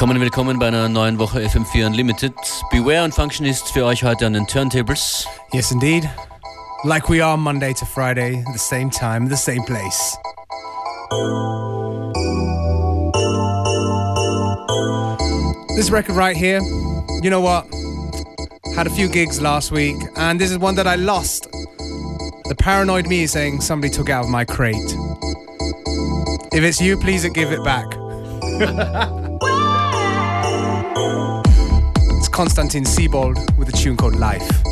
Willkommen, willkommen bei einer neuen Woche FM4 Unlimited. Beware und Function ist für euch heute an den Turntables. Yes, indeed. Like we are Monday to Friday, the same time, the same place. This record right here, you know what? Had a few gigs last week, and this is one that I lost. The paranoid me is saying somebody took out of my crate. If it's you, please give it back. Konstantin Sibold with a tune called Life.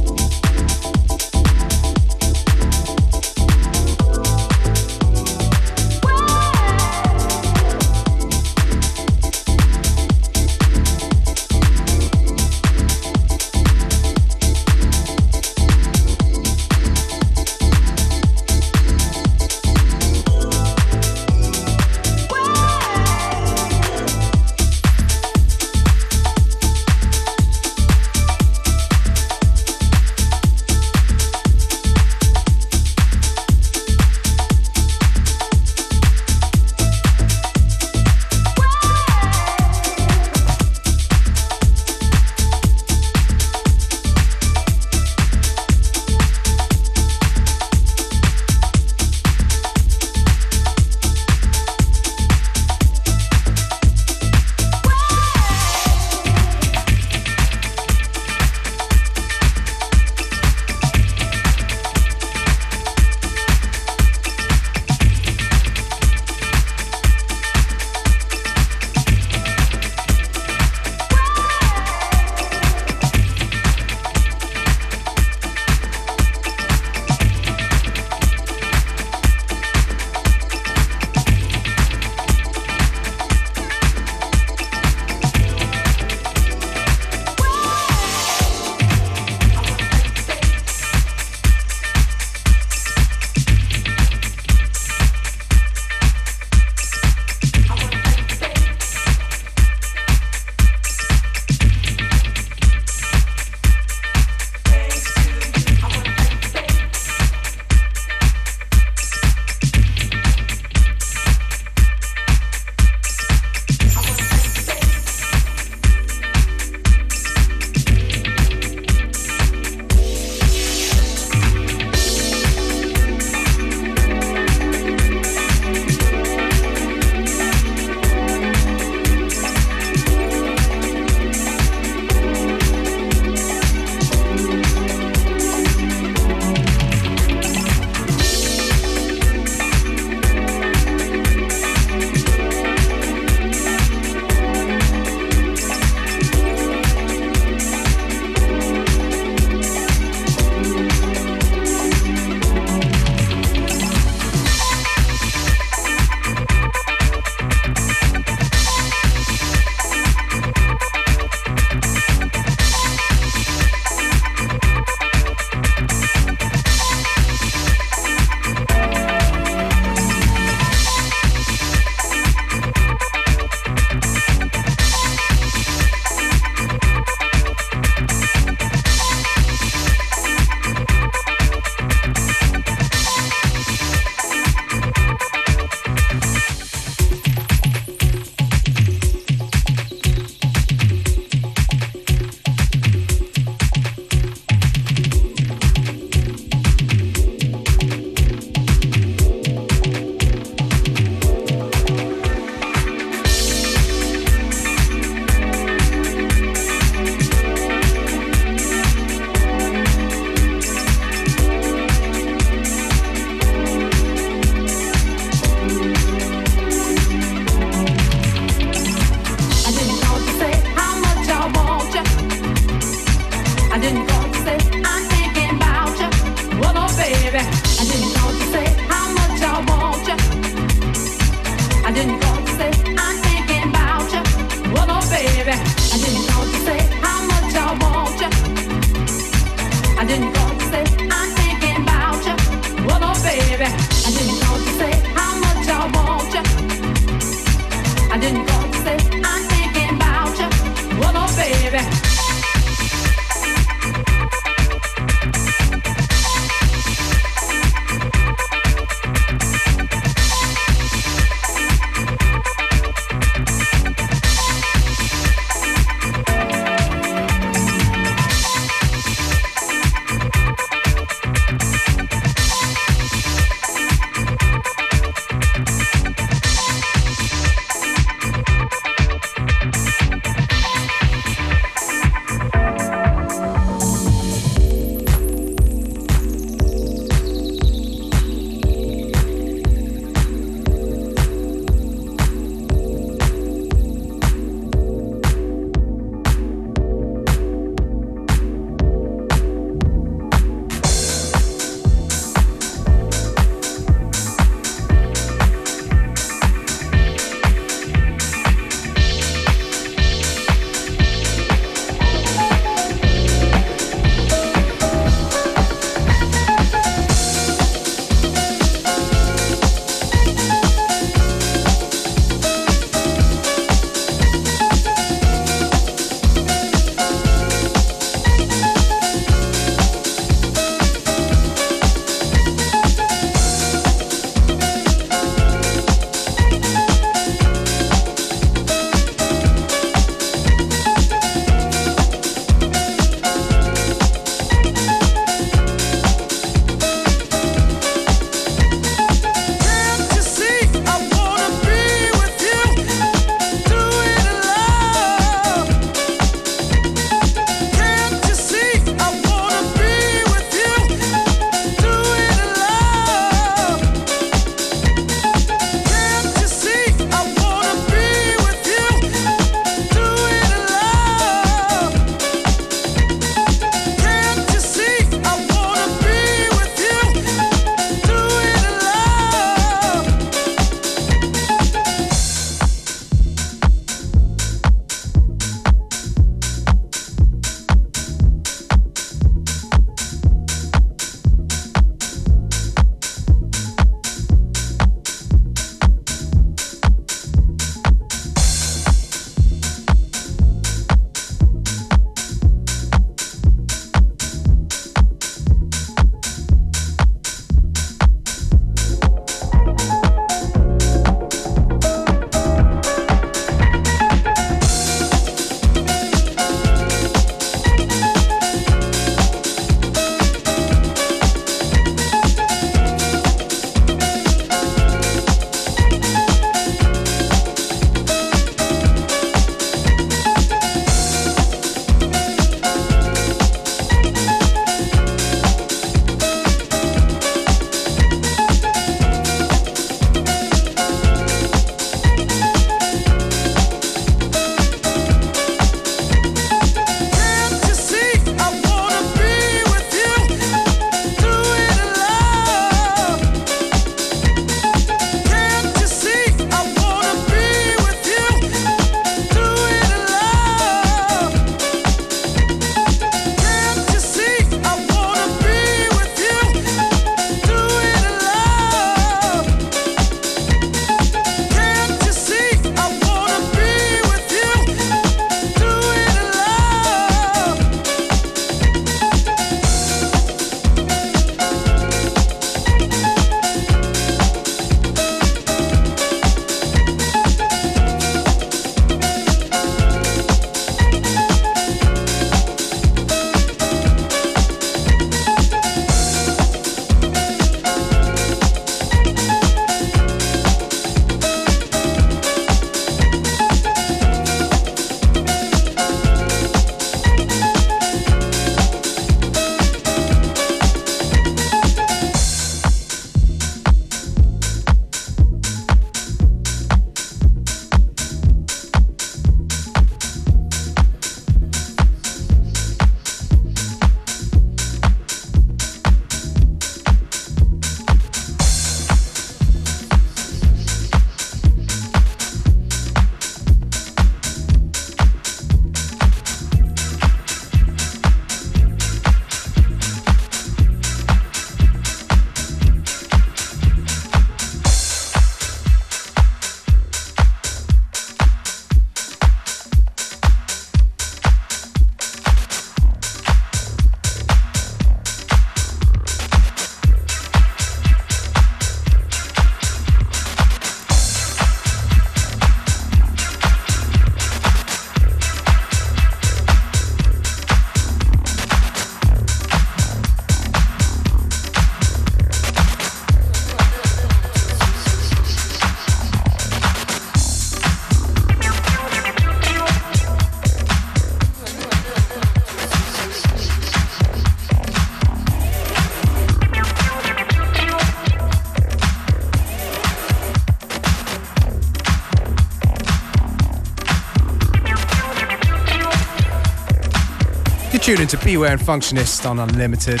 You're tuned Beware and Functionist on Unlimited.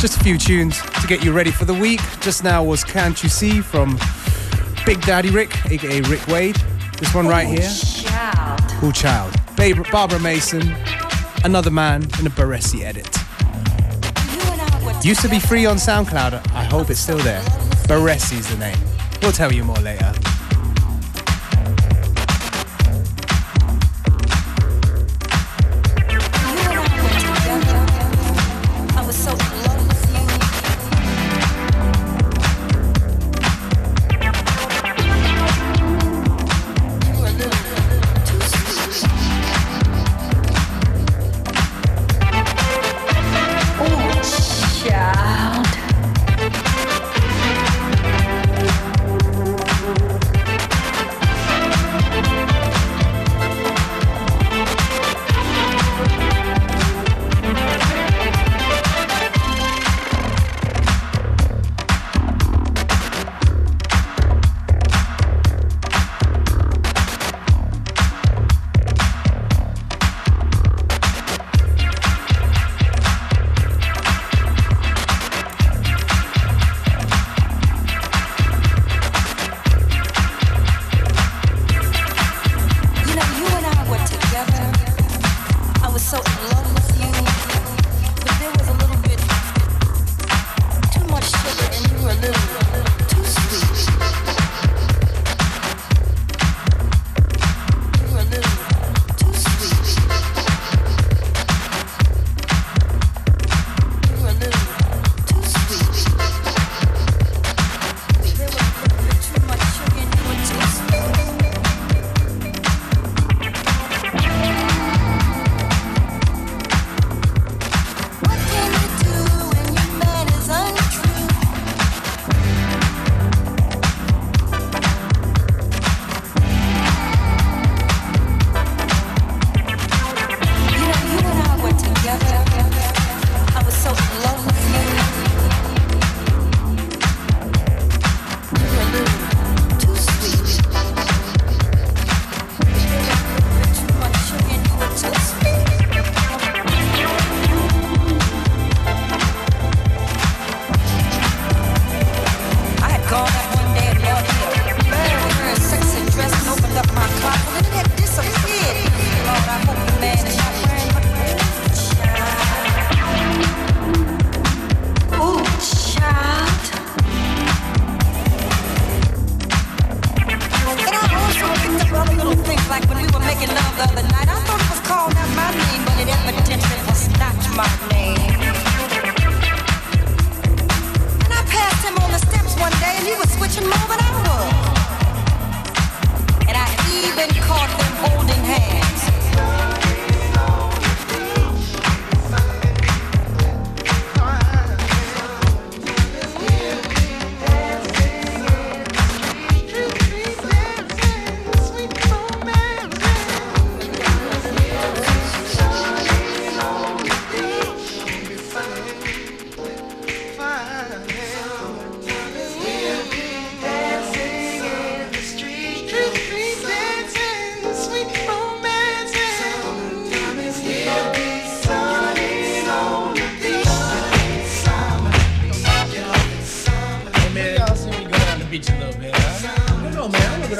Just a few tunes to get you ready for the week. Just now was Can't You See from Big Daddy Rick, aka Rick Wade. This one right here. Child. Child. Barbara Mason, Another Man in a Baresi edit. Used to be free on SoundCloud. I hope it's still there. Baresi's the name. We'll tell you more later.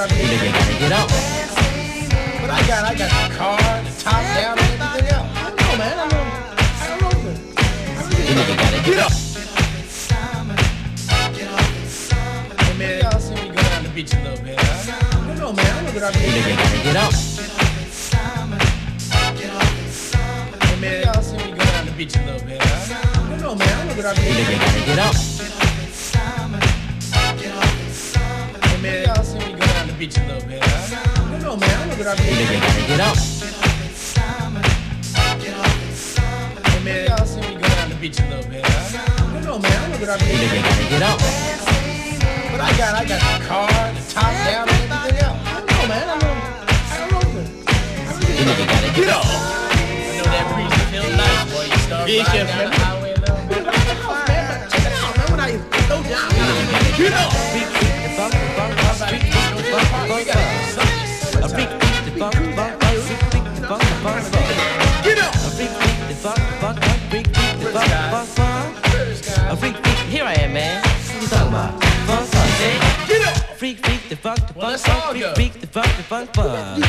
I mean, nigga gotta get out. But I got, I got the car, top down, and everything else. I don't know, man. I don't know. I don't know. Man. Gotta get up. Hey, man, y'all see me go down the beach a little bit, huh? I don't know, man. I don't know what I'm The nigga gotta get up! Hey, man, y'all see me go down the beach a little bit, huh? I don't know, man. I don't know what I'm The nigga gotta get up! beat you a little bit, huh? Man. I know I. Nigga gotta get up. Hey, man. Y'all see me go down the beach a little bit, huh? Man. I know I. Nigga gotta get up. But I got, I got the car, the top down, and everything else. I know, man. I know. Get. I know that nice, boy. You start riding down the highway a little bit. Check it out, man. When I throw down, get up. Here I am, man. What you talking about? Fun, fun. Get up! Freak, freak, the funk, the funk, funk, freak, the funk, the funk, funk.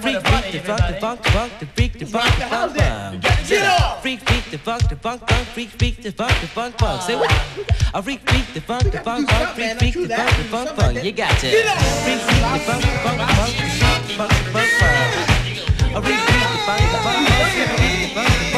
Freak, freak, the funk, the funk, the freak, the funk, funk. Get up! Freak, freak the funk, the funk, funk, freak, freak the funk, the funk, funk. Say what? I freak, freak the funk, the funk, funk, freak, freak the funk, the funk, funk. You got to. Freak, freak the funk, the funk, funk, freak, freak the funk, funk, funk. I freak, freak the funk, the funk, funk, freak, freak the funk, the funk,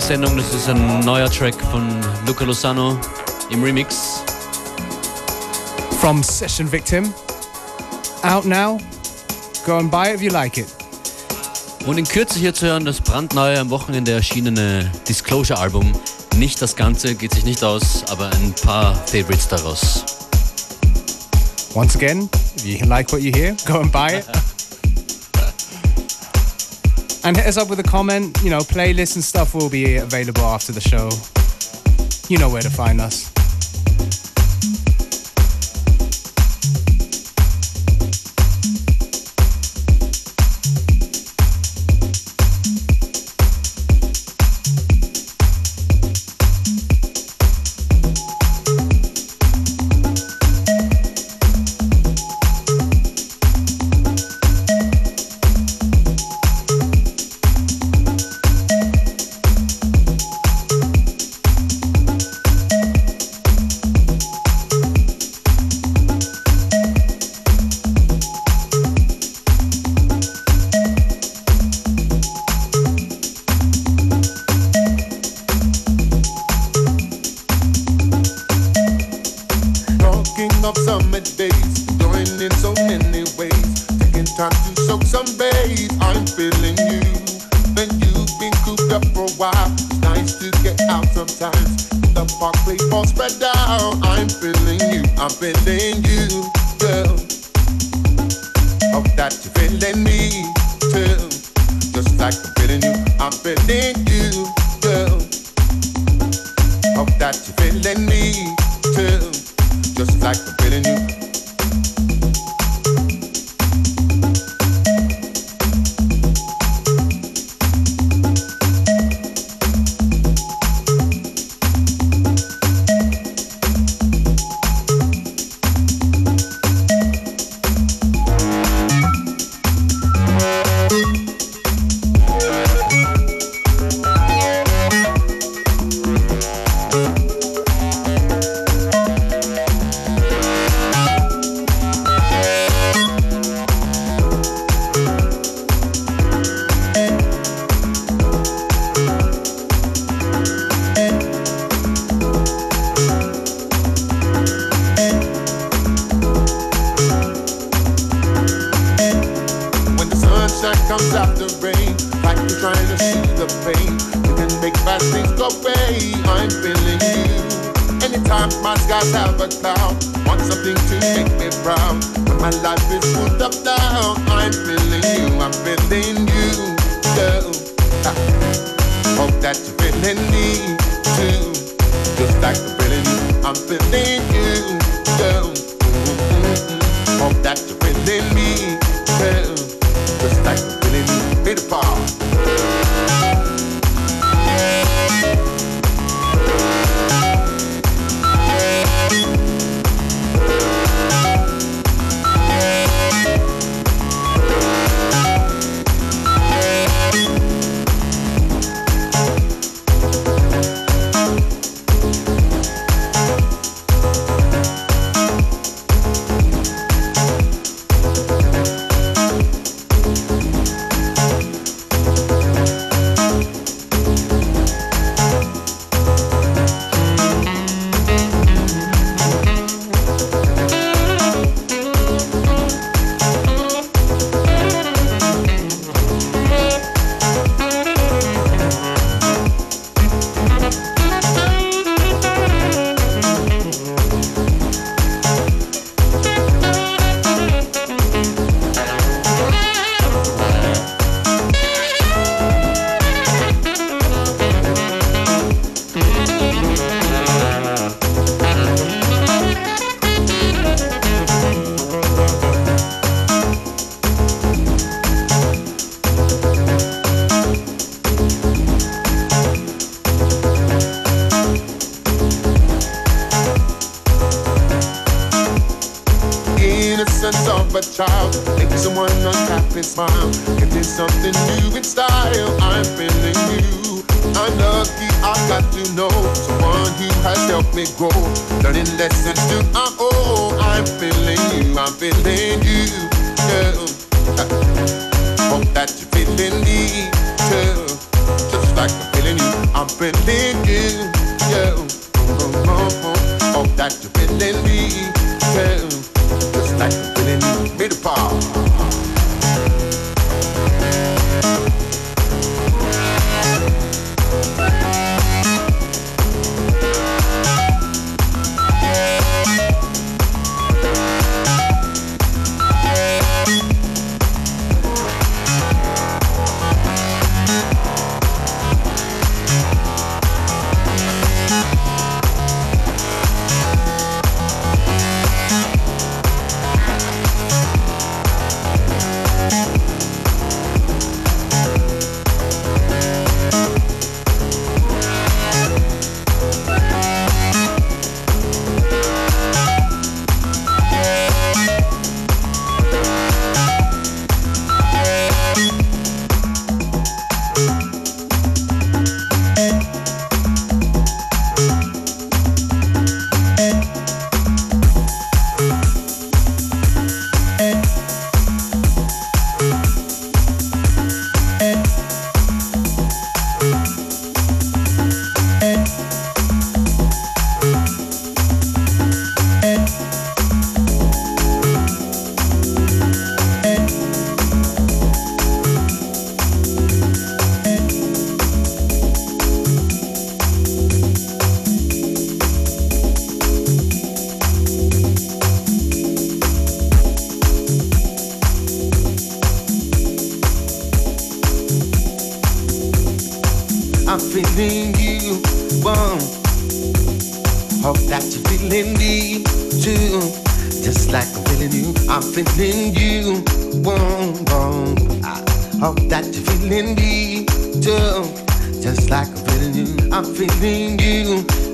Diese Sendung. Das ist ein neuer Track von Luca Lozano im Remix. From Session Victim. Out now. Go and buy it if you like it. Und in Kürze hier zu hören, das brandneue am Wochenende erschienene Disclosure-Album. Nicht das Ganze, geht sich nicht aus, aber ein paar Favorites daraus. Once again, if you like what you hear, go and buy it. and hit us up with a comment. You know, playlists and stuff will be available after the show. You know where to find us. Hope that you're feeling me too, just like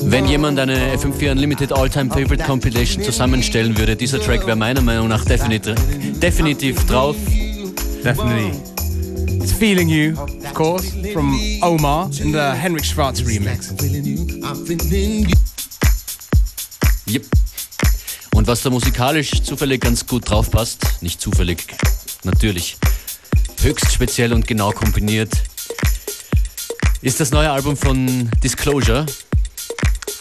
Wenn jemand eine FM4 Unlimited All-Time Favorite Compilation zusammenstellen würde, dieser Track wäre meiner Meinung nach definitiv, definitiv drauf. Definitely. It's Feeling You, of course, from Omar in the Henrik Schwarz remix. Yep. Und was da musikalisch zufällig ganz gut drauf passt, nicht zufällig, natürlich, höchst speziell und genau kombiniert, ist das neue Album von Disclosure.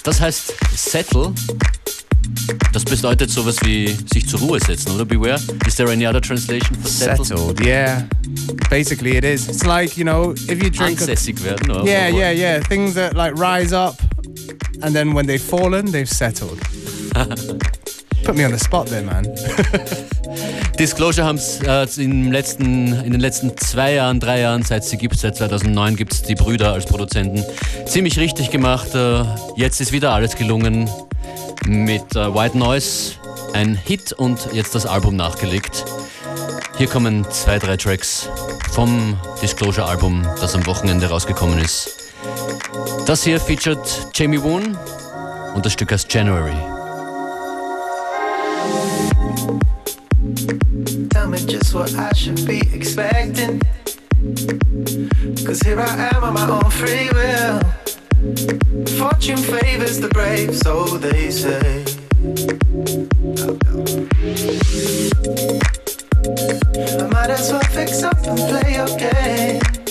Das heißt Settle. Das bedeutet sowas wie sich zur Ruhe setzen, oder? Beware. Is there any other translation for settle? Settled, yeah. Basically, it is. It's like, you know, if you drink. Ansässig werden, oder? Yeah, yeah, yeah. Things that like rise up and then when they've fallen, they've settled. Put me on the spot there, man. Disclosure haben es äh, in, in den letzten zwei Jahren, drei Jahren, seit sie gibt, seit 2009 gibt es die Brüder als Produzenten, ziemlich richtig gemacht. Äh, jetzt ist wieder alles gelungen mit äh, White Noise, ein Hit und jetzt das Album nachgelegt. Hier kommen zwei, drei Tracks vom Disclosure Album, das am Wochenende rausgekommen ist. Das hier featured Jamie Woon und das Stück heißt January. Me just what I should be expecting. Cause here I am on my own free will. Fortune favors the brave, so they say. I might as well fix up and play your game.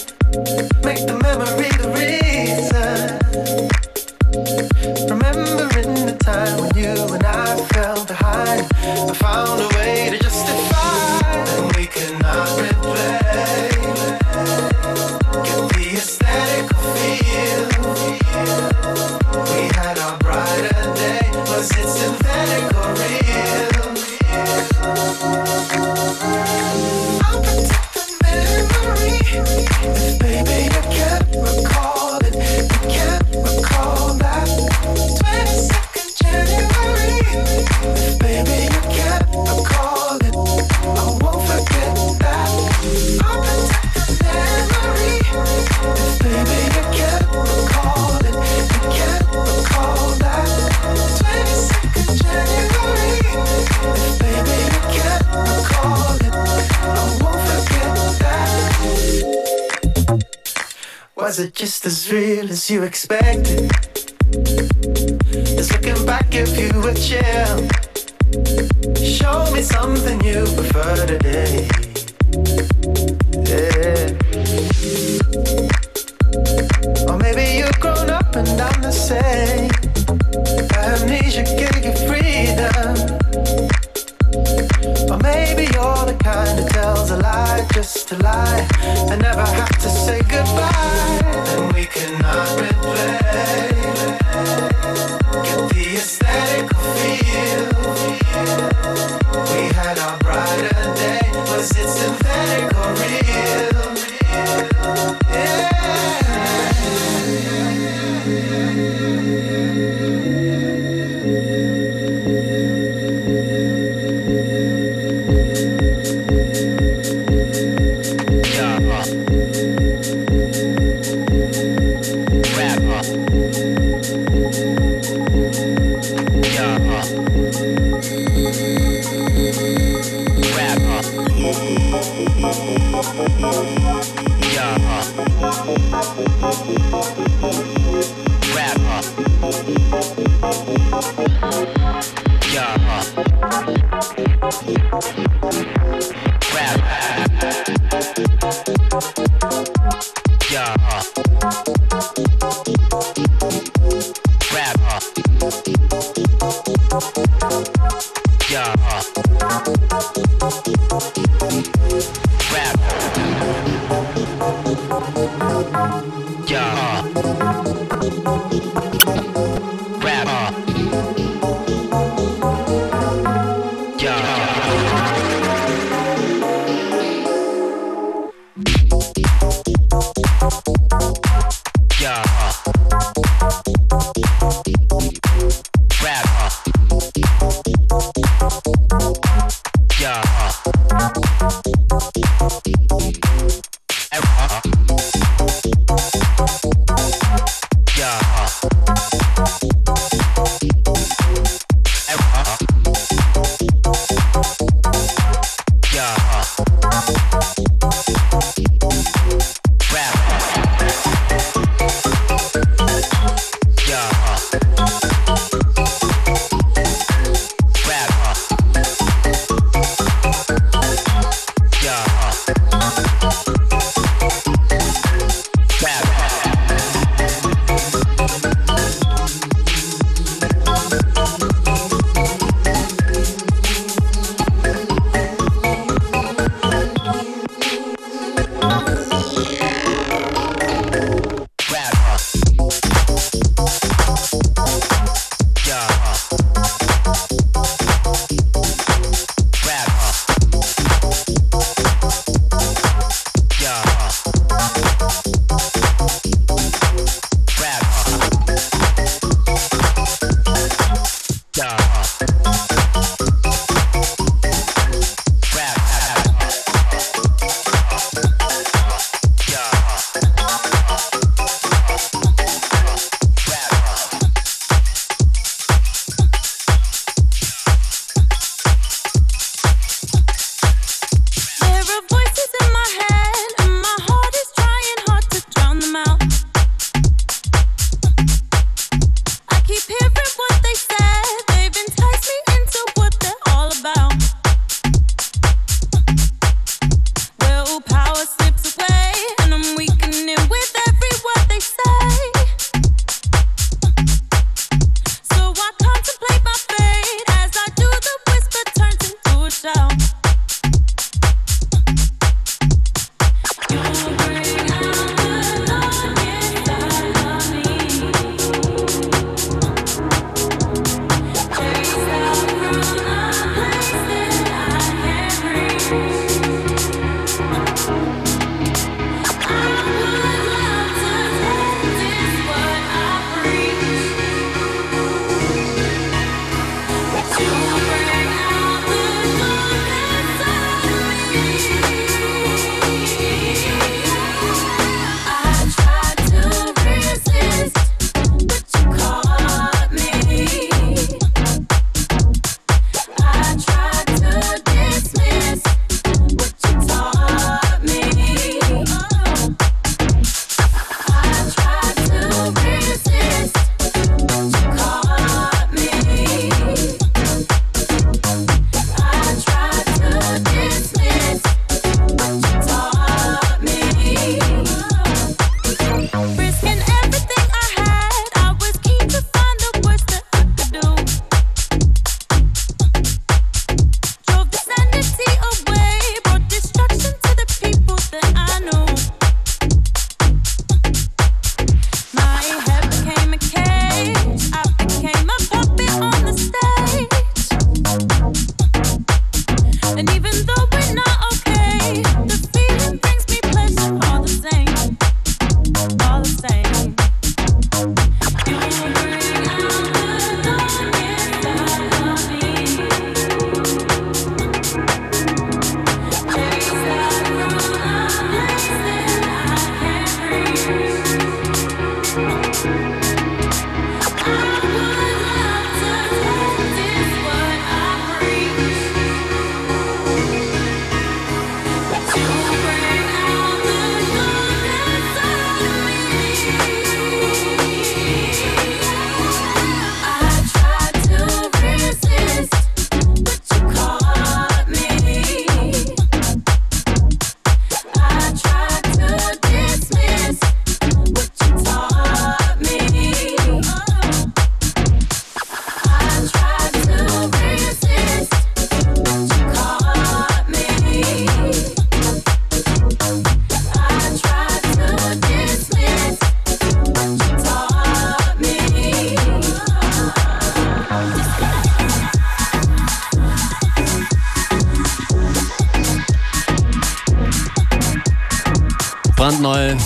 You expected?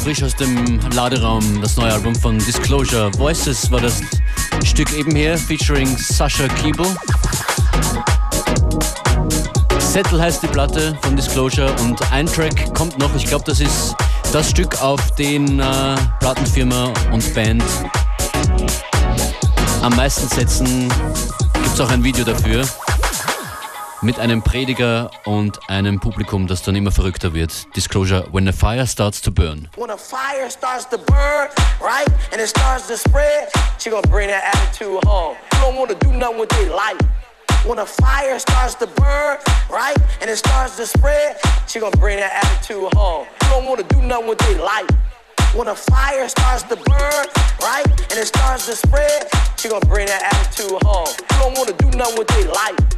Frisch aus dem Laderaum, das neue Album von Disclosure. Voices war das Stück eben hier, featuring Sascha Kiebel. Settle heißt die Platte von Disclosure und ein Track kommt noch. Ich glaube, das ist das Stück, auf den äh, Plattenfirma und Band am meisten setzen. Gibt es auch ein Video dafür mit einem Prediger und einem Publikum, das dann immer verrückter wird. Disclosure, when a fire starts to burn. When a fire starts to burn, right, and it starts to spread, she gonna bring that attitude home. You don't wanna do nothing with their life. When a fire starts to burn, right, and it starts to spread, she gonna bring that attitude home. You don't wanna do nothing with their life. When a fire starts to burn, right, and it starts to spread, she gonna bring that attitude home. You don't wanna do nothing with their life.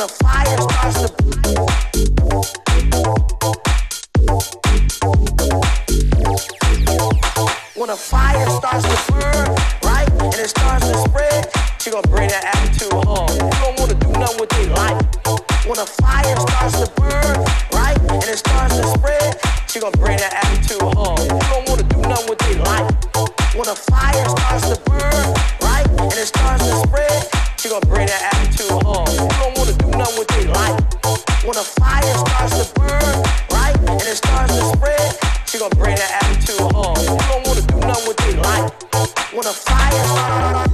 a fire starts to when a fire starts to burn, right, and it starts to spread, she gonna bring that attitude home. You don't wanna do nothing with their life. When a fire starts to burn, right, and it starts to spread, gonna bring that attitude home. You don't wanna do nothing with their life. When a fire starts to burn, right, and it starts to spread, she gonna bring that attitude home. You don't wanna do nothing with their life. When a fire starts to burn, right, and it starts to spread, she gonna bring that attitude home. You don't wanna do nothing with their life. When a fire starts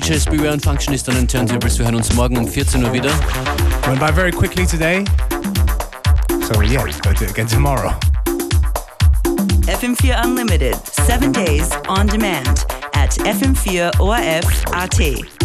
DJs Beware und Functionist an den Turntables. Wir hören uns morgen um 14 Uhr wieder. Went by very quickly today. So yeah, go do it again tomorrow. FM4 Unlimited, seven days on demand at FM4 ORF AT.